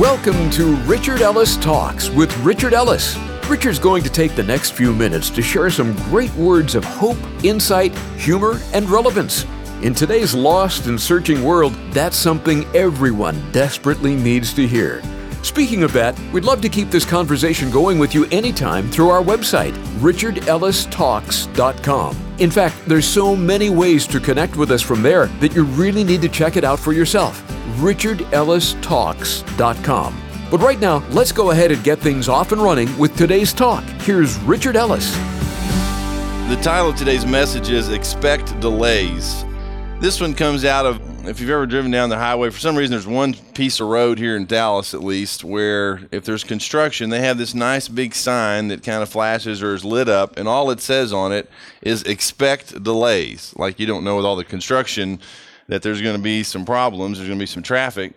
Welcome to Richard Ellis Talks with Richard Ellis. Richard's going to take the next few minutes to share some great words of hope, insight, humor, and relevance. In today's lost and searching world, that's something everyone desperately needs to hear. Speaking of that, we'd love to keep this conversation going with you anytime through our website, richardellistalks.com. In fact, there's so many ways to connect with us from there that you really need to check it out for yourself. richardellistalks.com. But right now, let's go ahead and get things off and running with today's talk. Here's Richard Ellis. The title of today's message is Expect Delays. This one comes out of if you've ever driven down the highway, for some reason, there's one piece of road here in Dallas, at least, where if there's construction, they have this nice big sign that kind of flashes or is lit up, and all it says on it is expect delays. Like you don't know with all the construction that there's going to be some problems, there's going to be some traffic.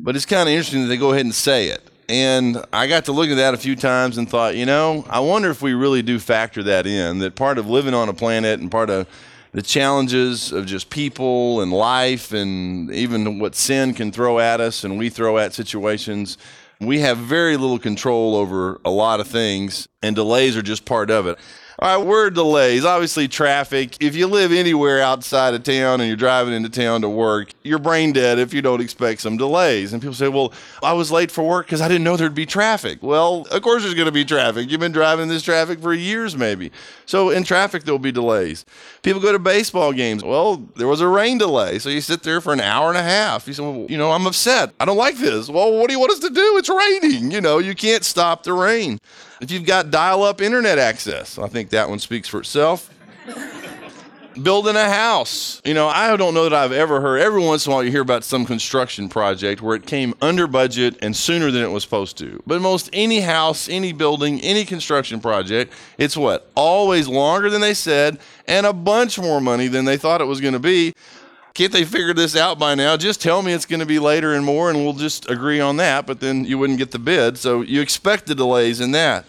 But it's kind of interesting that they go ahead and say it. And I got to look at that a few times and thought, you know, I wonder if we really do factor that in, that part of living on a planet and part of the challenges of just people and life and even what sin can throw at us and we throw at situations. We have very little control over a lot of things, and delays are just part of it. All right, word delays. Obviously, traffic. If you live anywhere outside of town and you're driving into town to work, you're brain dead if you don't expect some delays. And people say, well, I was late for work because I didn't know there'd be traffic. Well, of course there's going to be traffic. You've been driving this traffic for years, maybe. So in traffic, there'll be delays. People go to baseball games. Well, there was a rain delay. So you sit there for an hour and a half. You say, well, you know, I'm upset. I don't like this. Well, what do you want us to do? It's raining. You know, you can't stop the rain. If you've got dial up internet access, I think that one speaks for itself. Building a house. You know, I don't know that I've ever heard, every once in a while you hear about some construction project where it came under budget and sooner than it was supposed to. But most any house, any building, any construction project, it's what? Always longer than they said and a bunch more money than they thought it was going to be. Can't they figure this out by now? Just tell me it's going to be later and more, and we'll just agree on that, but then you wouldn't get the bid. So you expect the delays in that.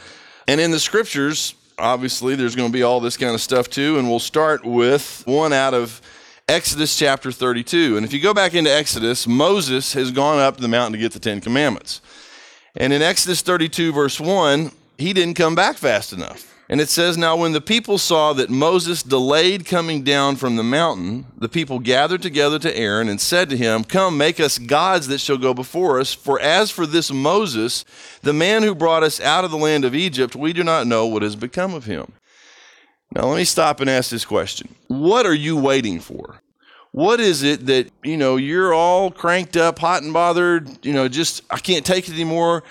And in the scriptures, obviously, there's going to be all this kind of stuff too, and we'll start with one out of Exodus chapter 32. And if you go back into Exodus, Moses has gone up the mountain to get the Ten Commandments. And in Exodus 32, verse 1, he didn't come back fast enough. And it says, Now when the people saw that Moses delayed coming down from the mountain, the people gathered together to Aaron and said to him, Come, make us gods that shall go before us. For as for this Moses, the man who brought us out of the land of Egypt, we do not know what has become of him. Now let me stop and ask this question What are you waiting for? What is it that, you know, you're all cranked up, hot and bothered, you know, just, I can't take it anymore.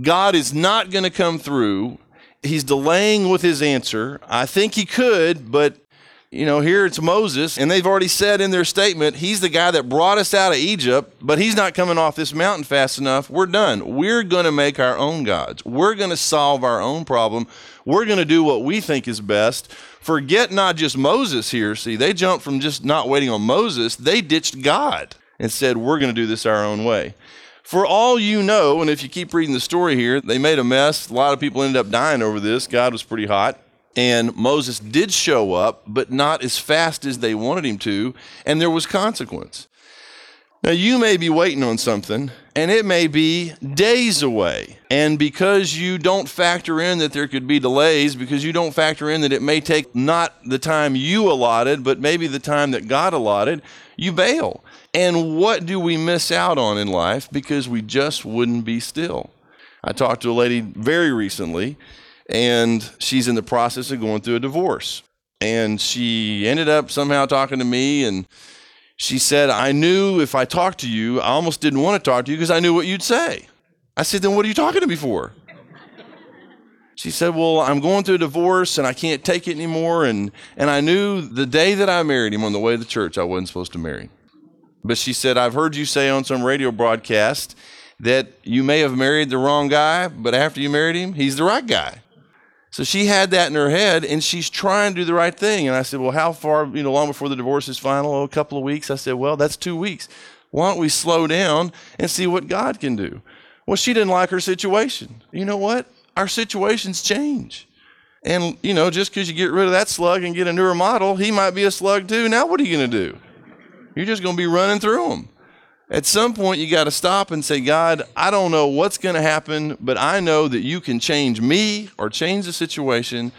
God is not going to come through he's delaying with his answer. I think he could, but you know, here it's Moses, and they've already said in their statement, he's the guy that brought us out of Egypt, but he's not coming off this mountain fast enough. We're done. We're going to make our own gods. We're going to solve our own problem. We're going to do what we think is best. Forget not just Moses here. See, they jumped from just not waiting on Moses, they ditched God and said, We're going to do this our own way. For all you know, and if you keep reading the story here, they made a mess. A lot of people ended up dying over this. God was pretty hot. And Moses did show up, but not as fast as they wanted him to, and there was consequence. Now, you may be waiting on something, and it may be days away. And because you don't factor in that there could be delays, because you don't factor in that it may take not the time you allotted, but maybe the time that God allotted, you bail. And what do we miss out on in life because we just wouldn't be still? I talked to a lady very recently, and she's in the process of going through a divorce. And she ended up somehow talking to me, and she said, I knew if I talked to you, I almost didn't want to talk to you because I knew what you'd say. I said, Then what are you talking to me for? She said, Well, I'm going through a divorce and I can't take it anymore. And, and I knew the day that I married him on the way to church, I wasn't supposed to marry him. But she said, I've heard you say on some radio broadcast that you may have married the wrong guy, but after you married him, he's the right guy. So she had that in her head and she's trying to do the right thing. And I said, Well, how far, you know, long before the divorce is final? Oh, a couple of weeks. I said, Well, that's two weeks. Why don't we slow down and see what God can do? Well, she didn't like her situation. You know what? Our situations change. And, you know, just because you get rid of that slug and get a newer model, he might be a slug too. Now, what are you going to do? You're just going to be running through them. At some point, you got to stop and say, God, I don't know what's going to happen, but I know that you can change me or change the situation.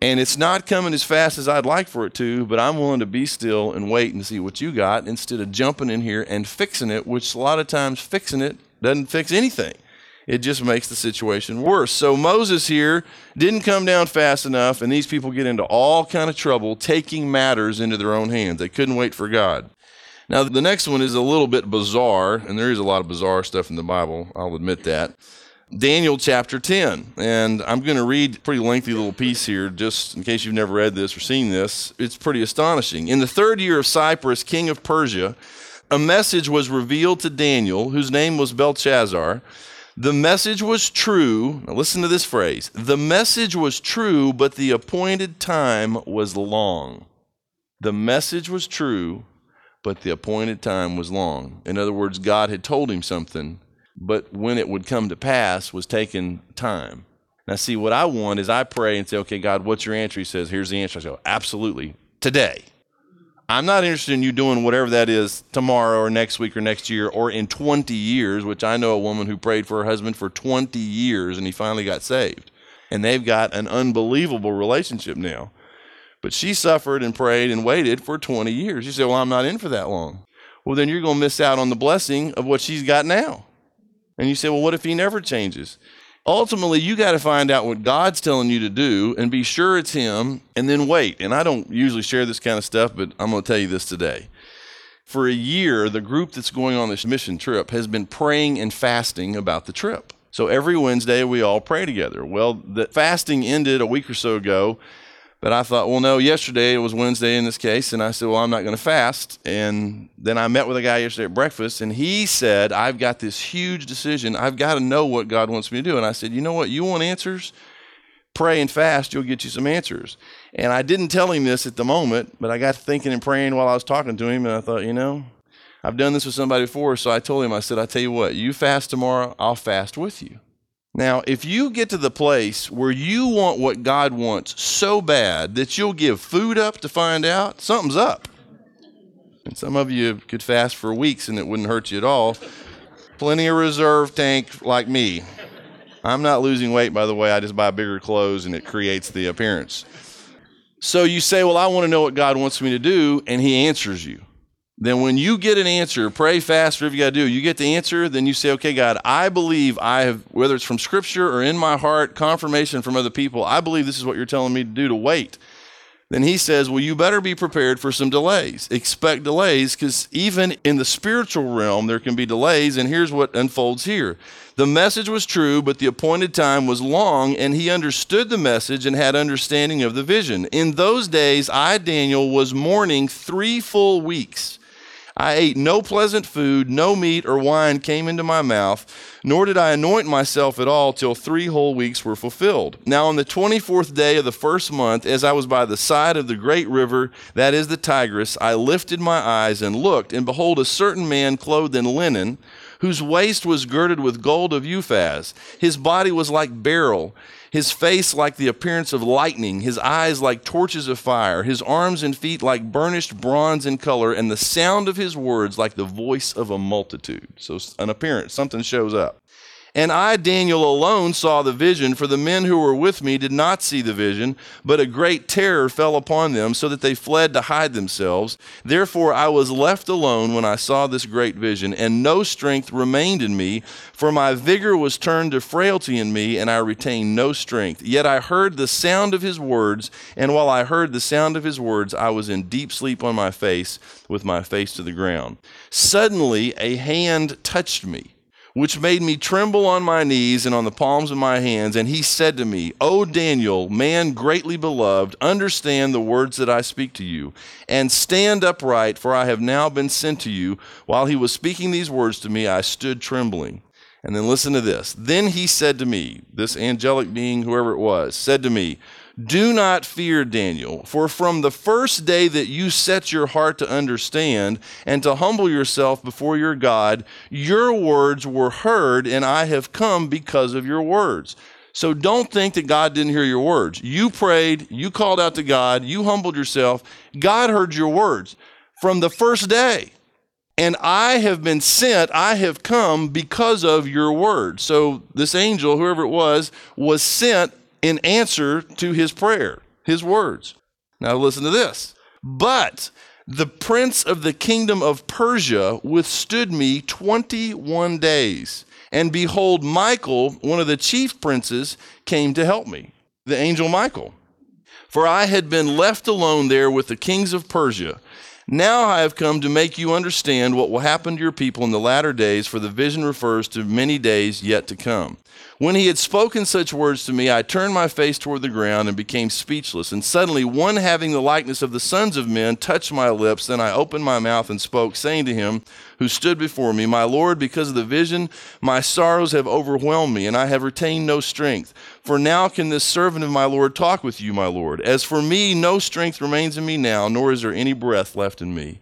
And it's not coming as fast as I'd like for it to, but I'm willing to be still and wait and see what you got instead of jumping in here and fixing it, which a lot of times fixing it doesn't fix anything. It just makes the situation worse. So Moses here didn't come down fast enough, and these people get into all kind of trouble taking matters into their own hands. They couldn't wait for God. Now, the next one is a little bit bizarre, and there is a lot of bizarre stuff in the Bible, I'll admit that. Daniel chapter 10. And I'm going to read a pretty lengthy little piece here, just in case you've never read this or seen this. It's pretty astonishing. In the third year of Cyrus, king of Persia, a message was revealed to Daniel, whose name was Belshazzar. The message was true. Now, listen to this phrase the message was true, but the appointed time was long. The message was true, but the appointed time was long. In other words, God had told him something, but when it would come to pass was taking time. Now, see, what I want is I pray and say, okay, God, what's your answer? He says, here's the answer. I go, absolutely, today. I'm not interested in you doing whatever that is tomorrow or next week or next year or in 20 years, which I know a woman who prayed for her husband for 20 years and he finally got saved. And they've got an unbelievable relationship now. But she suffered and prayed and waited for 20 years. You say, Well, I'm not in for that long. Well, then you're going to miss out on the blessing of what she's got now. And you say, Well, what if he never changes? Ultimately, you got to find out what God's telling you to do and be sure it's Him and then wait. And I don't usually share this kind of stuff, but I'm going to tell you this today. For a year, the group that's going on this mission trip has been praying and fasting about the trip. So every Wednesday, we all pray together. Well, the fasting ended a week or so ago, but I thought, well, no, yesterday it was Wednesday in this case. And I said, well, I'm not going to fast. And then I met with a guy yesterday at breakfast, and he said, I've got this huge decision. I've got to know what God wants me to do. And I said, you know what? You want answers? Pray and fast, you'll get you some answers. And I didn't tell him this at the moment, but I got thinking and praying while I was talking to him. And I thought, you know, I've done this with somebody before. So I told him, I said, I tell you what, you fast tomorrow, I'll fast with you. Now, if you get to the place where you want what God wants so bad that you'll give food up to find out, something's up. And some of you could fast for weeks and it wouldn't hurt you at all. Plenty of reserve tank like me. I'm not losing weight, by the way. I just buy bigger clothes and it creates the appearance. So you say, Well, I want to know what God wants me to do, and He answers you then when you get an answer, pray fast, whatever you got to do, you get the answer, then you say, okay, God, I believe I have, whether it's from scripture or in my heart, confirmation from other people, I believe this is what you're telling me to do to wait. Then he says, well, you better be prepared for some delays. Expect delays because even in the spiritual realm, there can be delays. And here's what unfolds here the message was true, but the appointed time was long, and he understood the message and had understanding of the vision. In those days, I, Daniel, was mourning three full weeks. I ate no pleasant food, no meat or wine came into my mouth, nor did I anoint myself at all till three whole weeks were fulfilled. Now, on the 24th day of the first month, as I was by the side of the great river, that is the Tigris, I lifted my eyes and looked, and behold, a certain man clothed in linen, whose waist was girded with gold of Uphaz. His body was like beryl his face like the appearance of lightning, his eyes like torches of fire, his arms and feet like burnished bronze in color, and the sound of his words like the voice of a multitude. So, an appearance, something shows up. And I, Daniel, alone saw the vision, for the men who were with me did not see the vision, but a great terror fell upon them, so that they fled to hide themselves. Therefore I was left alone when I saw this great vision, and no strength remained in me, for my vigor was turned to frailty in me, and I retained no strength. Yet I heard the sound of his words, and while I heard the sound of his words, I was in deep sleep on my face, with my face to the ground. Suddenly a hand touched me which made me tremble on my knees and on the palms of my hands. And he said to me, O Daniel, man greatly beloved, understand the words that I speak to you, and stand upright, for I have now been sent to you. While he was speaking these words to me, I stood trembling. And then listen to this. Then he said to me, this angelic being, whoever it was, said to me, do not fear, Daniel, for from the first day that you set your heart to understand and to humble yourself before your God, your words were heard, and I have come because of your words. So don't think that God didn't hear your words. You prayed, you called out to God, you humbled yourself. God heard your words from the first day. and I have been sent, I have come because of your word. So this angel, whoever it was, was sent in answer to his prayer, his words. Now listen to this. But the prince of the kingdom of Persia withstood me 21 days. And behold, Michael, one of the chief princes, came to help me, the angel Michael. For I had been left alone there with the kings of Persia. Now I have come to make you understand what will happen to your people in the latter days, for the vision refers to many days yet to come. When he had spoken such words to me, I turned my face toward the ground and became speechless. And suddenly, one having the likeness of the sons of men touched my lips. Then I opened my mouth and spoke, saying to him who stood before me, My Lord, because of the vision, my sorrows have overwhelmed me, and I have retained no strength. For now can this servant of my Lord talk with you, my Lord. As for me, no strength remains in me now, nor is there any breath left in me.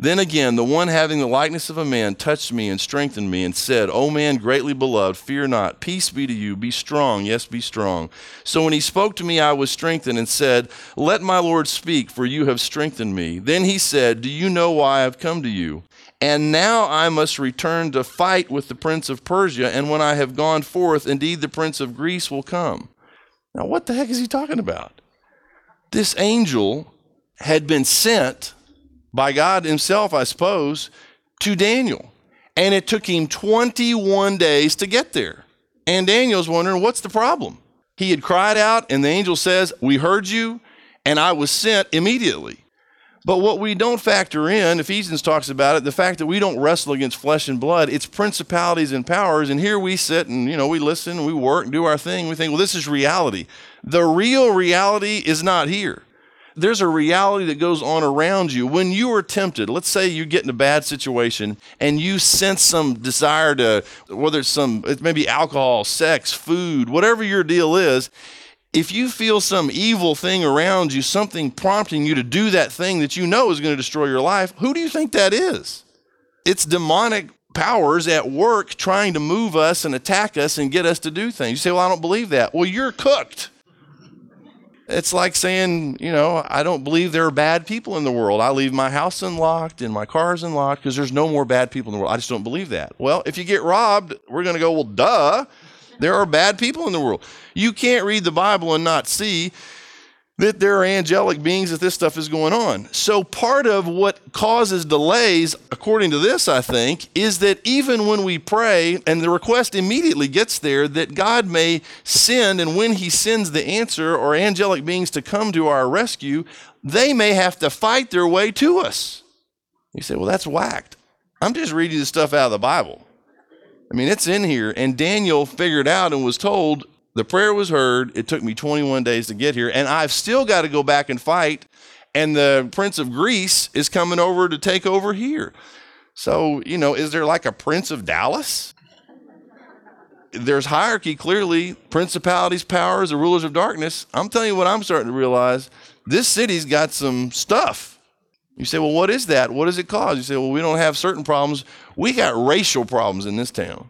Then again, the one having the likeness of a man touched me and strengthened me and said, O man greatly beloved, fear not. Peace be to you. Be strong. Yes, be strong. So when he spoke to me, I was strengthened and said, Let my Lord speak, for you have strengthened me. Then he said, Do you know why I have come to you? And now I must return to fight with the prince of Persia. And when I have gone forth, indeed the prince of Greece will come. Now, what the heck is he talking about? This angel had been sent by God Himself, I suppose, to Daniel. And it took him 21 days to get there. And Daniel's wondering, what's the problem? He had cried out, and the angel says, We heard you, and I was sent immediately. But what we don't factor in, Ephesians talks about it, the fact that we don't wrestle against flesh and blood, it's principalities and powers. And here we sit and, you know, we listen, we work, do our thing. We think, well, this is reality. The real reality is not here there's a reality that goes on around you. When you are tempted, let's say you get in a bad situation and you sense some desire to, whether it's some, it may be alcohol, sex, food, whatever your deal is, if you feel some evil thing around you, something prompting you to do that thing that you know is going to destroy your life, who do you think that is? It's demonic powers at work trying to move us and attack us and get us to do things. You say, Well, I don't believe that. Well, you're cooked. It's like saying, you know, I don't believe there are bad people in the world. I leave my house unlocked and my car's unlocked because there's no more bad people in the world. I just don't believe that. Well, if you get robbed, we're going to go, well, duh, there are bad people in the world. You can't read the Bible and not see that there are angelic beings that this stuff is going on. So, part of what causes delays, according to this, I think, is that even when we pray and the request immediately gets there, that God may send, and when He sends the answer or angelic beings to come to our rescue, they may have to fight their way to us. You say, well, that's whacked. I'm just reading the stuff out of the Bible. I mean, it's in here. And Daniel figured out and was told, the prayer was heard. It took me 21 days to get here, and I've still got to go back and fight. And the Prince of Greece is coming over to take over here. So, you know, is there like a Prince of Dallas? There's hierarchy, clearly, principalities, powers, the rulers of darkness. I'm telling you what I'm starting to realize. This city's got some stuff. You say, well, what is that? What does it cause? You say, well, we don't have certain problems. We got racial problems in this town.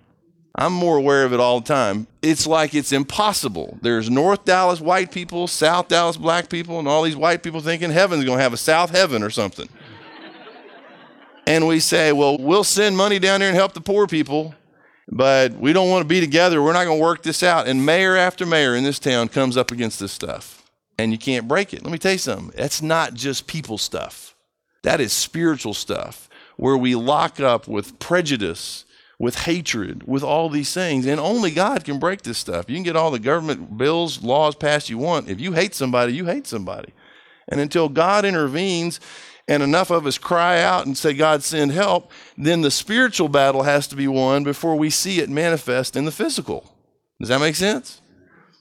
I'm more aware of it all the time. It's like it's impossible. There's North Dallas white people, South Dallas black people, and all these white people thinking heaven's going to have a South heaven or something. and we say, well, we'll send money down there and help the poor people, but we don't want to be together. We're not going to work this out. And mayor after mayor in this town comes up against this stuff, and you can't break it. Let me tell you something that's not just people stuff, that is spiritual stuff where we lock up with prejudice with hatred, with all these things. And only God can break this stuff. You can get all the government bills, laws passed you want. If you hate somebody, you hate somebody. And until God intervenes and enough of us cry out and say, God, send help, then the spiritual battle has to be won before we see it manifest in the physical. Does that make sense?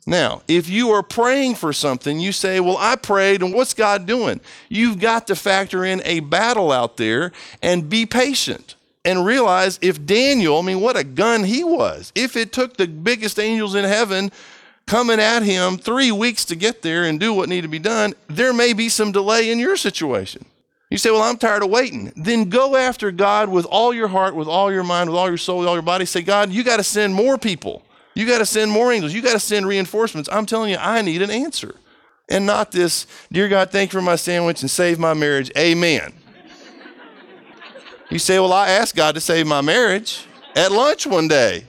Now, if you are praying for something, you say, Well, I prayed, and what's God doing? You've got to factor in a battle out there and be patient and realize if Daniel, I mean, what a gun he was. If it took the biggest angels in heaven coming at him three weeks to get there and do what needed to be done, there may be some delay in your situation. You say, Well, I'm tired of waiting. Then go after God with all your heart, with all your mind, with all your soul, with all your body. Say, God, you got to send more people. You got to send more angels. You got to send reinforcements. I'm telling you, I need an answer. And not this, Dear God, thank you for my sandwich and save my marriage. Amen. You say, Well, I asked God to save my marriage at lunch one day.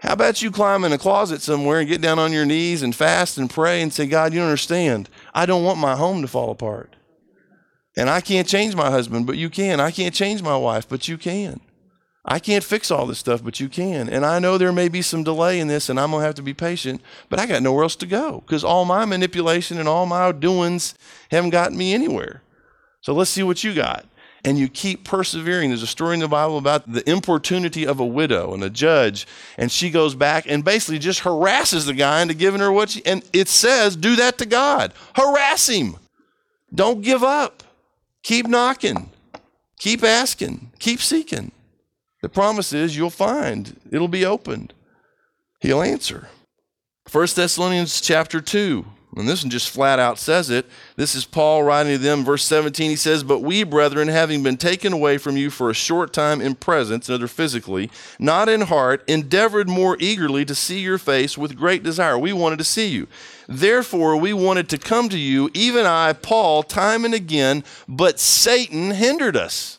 How about you climb in a closet somewhere and get down on your knees and fast and pray and say, God, you understand. I don't want my home to fall apart. And I can't change my husband, but you can. I can't change my wife, but you can. I can't fix all this stuff, but you can. And I know there may be some delay in this, and I'm going to have to be patient, but I got nowhere else to go because all my manipulation and all my doings haven't gotten me anywhere. So let's see what you got. And you keep persevering. There's a story in the Bible about the importunity of a widow and a judge, and she goes back and basically just harasses the guy into giving her what she, and it says, do that to God. Harass him. Don't give up. Keep knocking. Keep asking. Keep seeking. The promise is you'll find, it'll be opened. He'll answer. 1 Thessalonians chapter 2, and this one just flat out says it. This is Paul writing to them, verse 17. He says, But we, brethren, having been taken away from you for a short time in presence, another physically, not in heart, endeavored more eagerly to see your face with great desire. We wanted to see you. Therefore, we wanted to come to you, even I, Paul, time and again, but Satan hindered us.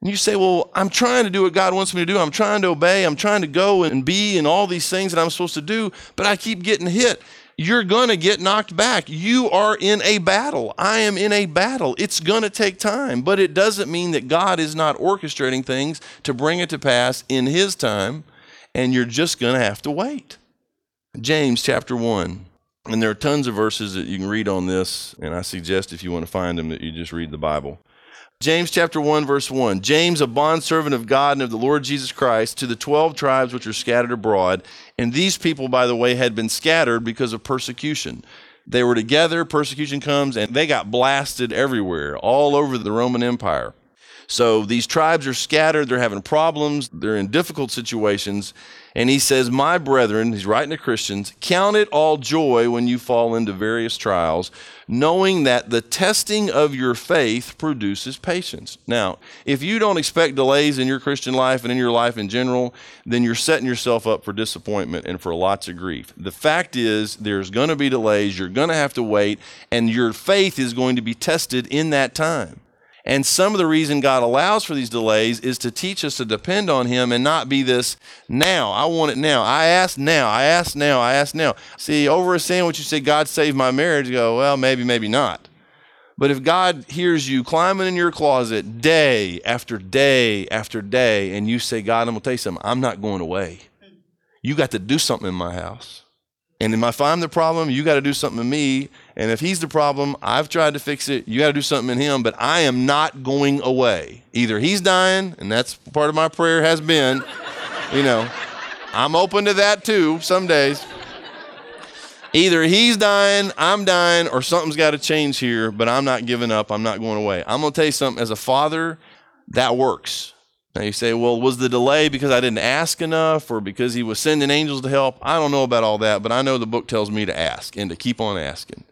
And you say, Well, I'm trying to do what God wants me to do. I'm trying to obey. I'm trying to go and be and all these things that I'm supposed to do, but I keep getting hit. You're going to get knocked back. You are in a battle. I am in a battle. It's going to take time, but it doesn't mean that God is not orchestrating things to bring it to pass in His time, and you're just going to have to wait. James chapter 1. And there are tons of verses that you can read on this, and I suggest if you want to find them that you just read the Bible. James chapter 1, verse 1. James, a bondservant of God and of the Lord Jesus Christ, to the 12 tribes which are scattered abroad. And these people, by the way, had been scattered because of persecution. They were together, persecution comes, and they got blasted everywhere, all over the Roman Empire. So these tribes are scattered, they're having problems, they're in difficult situations. And he says, My brethren, he's writing to Christians, count it all joy when you fall into various trials, knowing that the testing of your faith produces patience. Now, if you don't expect delays in your Christian life and in your life in general, then you're setting yourself up for disappointment and for lots of grief. The fact is, there's going to be delays, you're going to have to wait, and your faith is going to be tested in that time. And some of the reason God allows for these delays is to teach us to depend on Him and not be this now. I want it now. I ask now. I ask now. I ask now. See, over a sandwich, you say, God saved my marriage. You go, well, maybe, maybe not. But if God hears you climbing in your closet day after day after day, and you say, God, I'm going to tell you something, I'm not going away. You got to do something in my house. And if I find the problem, you got to do something to me. And if he's the problem, I've tried to fix it. You got to do something in him, but I am not going away. Either he's dying, and that's part of my prayer has been, you know, I'm open to that too some days. Either he's dying, I'm dying, or something's got to change here, but I'm not giving up. I'm not going away. I'm going to tell you something. As a father, that works. Now you say, well, was the delay because I didn't ask enough or because he was sending angels to help? I don't know about all that, but I know the book tells me to ask and to keep on asking.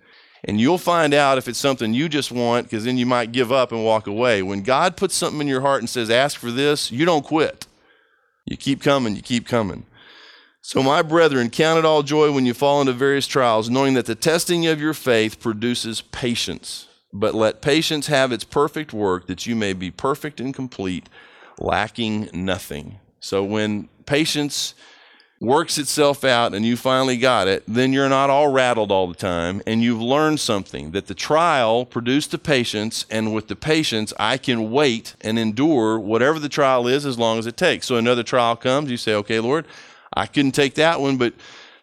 And you'll find out if it's something you just want, because then you might give up and walk away. When God puts something in your heart and says, ask for this, you don't quit. You keep coming, you keep coming. So, my brethren, count it all joy when you fall into various trials, knowing that the testing of your faith produces patience. But let patience have its perfect work, that you may be perfect and complete, lacking nothing. So, when patience works itself out and you finally got it, then you're not all rattled all the time and you've learned something that the trial produced the patience, and with the patience, I can wait and endure whatever the trial is as long as it takes. So another trial comes, you say, okay, Lord, I couldn't take that one, but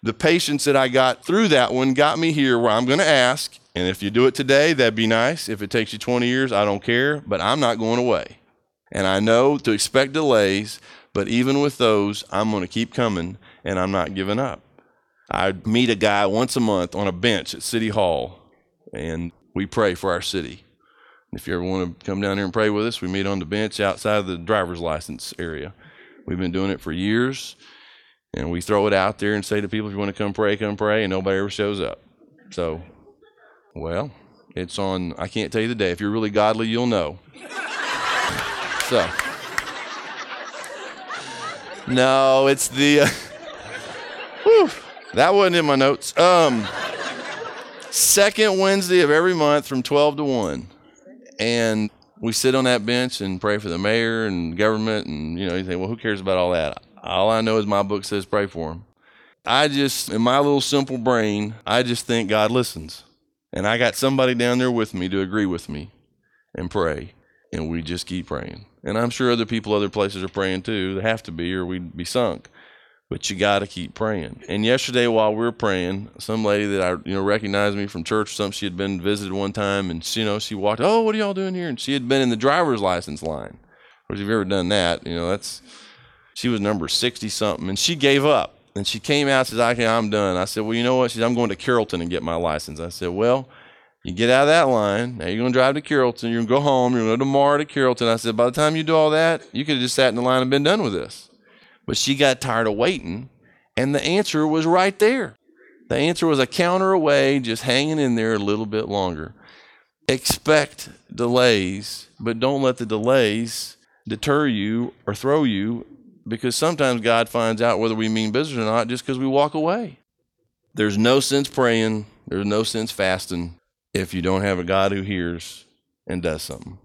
the patience that I got through that one got me here where I'm going to ask. And if you do it today, that'd be nice. If it takes you 20 years, I don't care, but I'm not going away. And I know to expect delays, but even with those, I'm going to keep coming and I'm not giving up. I meet a guy once a month on a bench at City Hall, and we pray for our city. If you ever want to come down here and pray with us, we meet on the bench outside of the driver's license area. We've been doing it for years, and we throw it out there and say to people, if you want to come pray, come pray, and nobody ever shows up. So, well, it's on, I can't tell you the day. If you're really godly, you'll know. so, no, it's the. Uh, whew, that wasn't in my notes. Um, second Wednesday of every month from 12 to 1. And we sit on that bench and pray for the mayor and government, and you know, you think, well, who cares about all that? All I know is my book says pray for them. I just, in my little simple brain, I just think God listens. And I got somebody down there with me to agree with me and pray. And we just keep praying. And I'm sure other people, other places are praying too. They have to be, or we'd be sunk. But you got to keep praying. And yesterday, while we were praying, some lady that I you know recognized me from church, some she had been visited one time, and she, you know she walked. Oh, what are y'all doing here? And she had been in the driver's license line. Which, if you've ever done that, you know that's she was number sixty something, and she gave up. And she came out and says, okay, I'm done. I said, well, you know what? She said, I'm going to Carrollton and get my license. I said, well, you get out of that line. Now you're going to drive to Carrollton. You're going to go home. You're going to go tomorrow to Carrollton. I said, by the time you do all that, you could have just sat in the line and been done with this. But she got tired of waiting, and the answer was right there. The answer was a counter away, just hanging in there a little bit longer. Expect delays, but don't let the delays deter you or throw you because sometimes God finds out whether we mean business or not just because we walk away. There's no sense praying, there's no sense fasting if you don't have a God who hears and does something.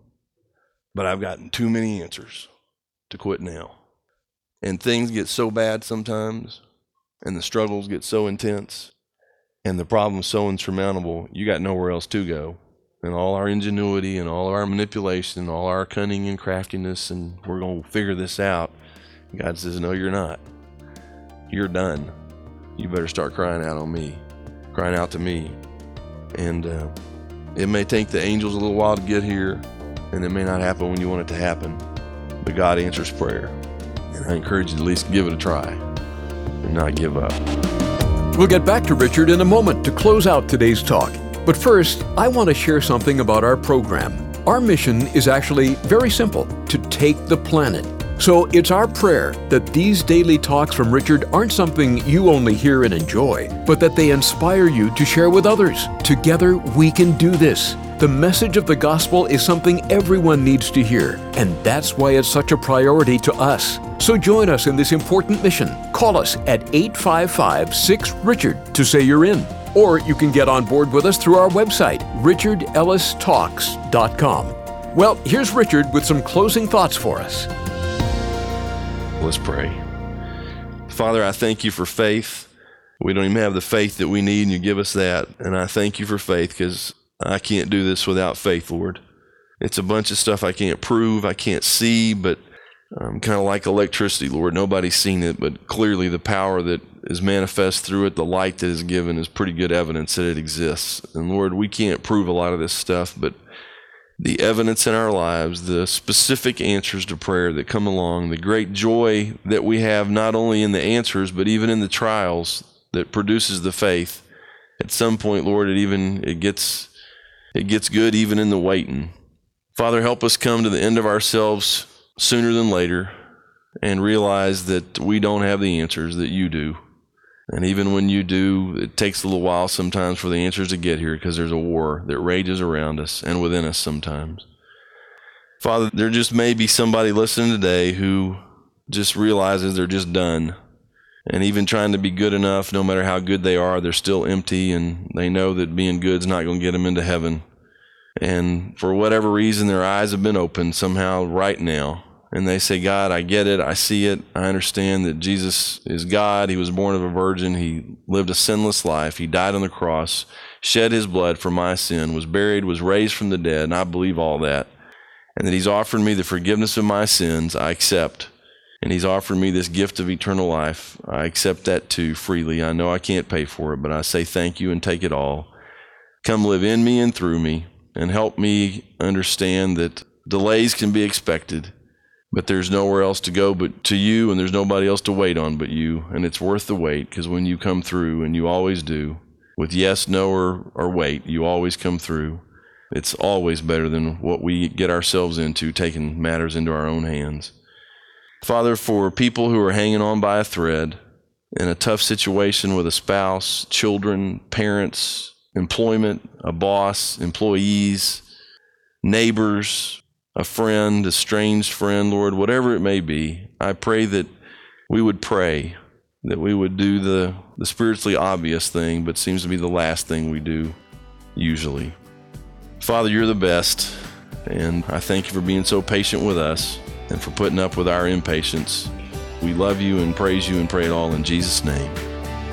But I've gotten too many answers to quit now. And things get so bad sometimes, and the struggles get so intense, and the problems so insurmountable, you got nowhere else to go. And all our ingenuity and all our manipulation, all our cunning and craftiness, and we're going to figure this out God says, No, you're not. You're done. You better start crying out on me, crying out to me. And uh, it may take the angels a little while to get here, and it may not happen when you want it to happen, but God answers prayer. And I encourage you to at least give it a try and not give up. We'll get back to Richard in a moment to close out today's talk. But first, I want to share something about our program. Our mission is actually very simple to take the planet so it's our prayer that these daily talks from Richard aren't something you only hear and enjoy, but that they inspire you to share with others. Together, we can do this. The message of the gospel is something everyone needs to hear, and that's why it's such a priority to us. So join us in this important mission. Call us at 855 6 Richard to say you're in. Or you can get on board with us through our website, richardellistalks.com. Well, here's Richard with some closing thoughts for us. Let's pray. Father, I thank you for faith. We don't even have the faith that we need, and you give us that. And I thank you for faith because I can't do this without faith, Lord. It's a bunch of stuff I can't prove, I can't see, but um, kind of like electricity, Lord. Nobody's seen it, but clearly the power that is manifest through it, the light that is given, is pretty good evidence that it exists. And Lord, we can't prove a lot of this stuff, but the evidence in our lives, the specific answers to prayer that come along, the great joy that we have not only in the answers but even in the trials that produces the faith. At some point, Lord, it even it gets it gets good even in the waiting. Father, help us come to the end of ourselves sooner than later and realize that we don't have the answers that you do. And even when you do, it takes a little while sometimes for the answers to get here because there's a war that rages around us and within us sometimes. Father, there just may be somebody listening today who just realizes they're just done. And even trying to be good enough, no matter how good they are, they're still empty and they know that being good is not going to get them into heaven. And for whatever reason, their eyes have been opened somehow right now and they say, God, I get it. I see it. I understand that Jesus is God. He was born of a virgin. He lived a sinless life. He died on the cross, shed his blood for my sin, was buried, was raised from the dead. And I believe all that. And that he's offered me the forgiveness of my sins. I accept. And he's offered me this gift of eternal life. I accept that too freely. I know I can't pay for it, but I say thank you and take it all. Come live in me and through me and help me understand that delays can be expected but there's nowhere else to go but to you, and there's nobody else to wait on but you. And it's worth the wait because when you come through, and you always do, with yes, no, or, or wait, you always come through. It's always better than what we get ourselves into, taking matters into our own hands. Father, for people who are hanging on by a thread in a tough situation with a spouse, children, parents, employment, a boss, employees, neighbors, a friend, a strange friend, Lord, whatever it may be, I pray that we would pray, that we would do the, the spiritually obvious thing, but seems to be the last thing we do usually. Father, you're the best. And I thank you for being so patient with us and for putting up with our impatience. We love you and praise you and pray it all in Jesus' name.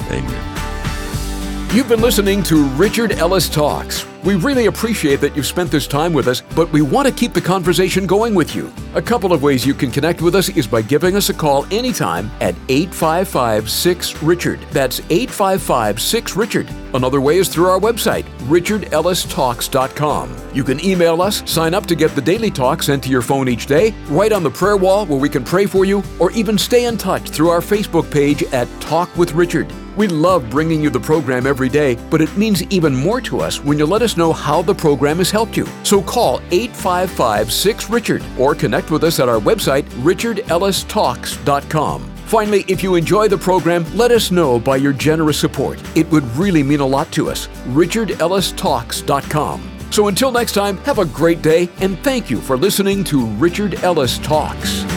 Amen. You've been listening to Richard Ellis Talks. We really appreciate that you've spent this time with us, but we want to keep the conversation going with you. A couple of ways you can connect with us is by giving us a call anytime at 855 6 Richard. That's 855 6 Richard. Another way is through our website, richardellistalks.com. You can email us, sign up to get the daily talk sent to your phone each day, write on the prayer wall where we can pray for you, or even stay in touch through our Facebook page at Talk with Richard. We love bringing you the program every day, but it means even more to us when you let us know how the program has helped you. So call 855 6 Richard or connect with us at our website, richardellistalks.com. Finally, if you enjoy the program, let us know by your generous support. It would really mean a lot to us. richardellistalks.com. So until next time, have a great day and thank you for listening to Richard Ellis Talks.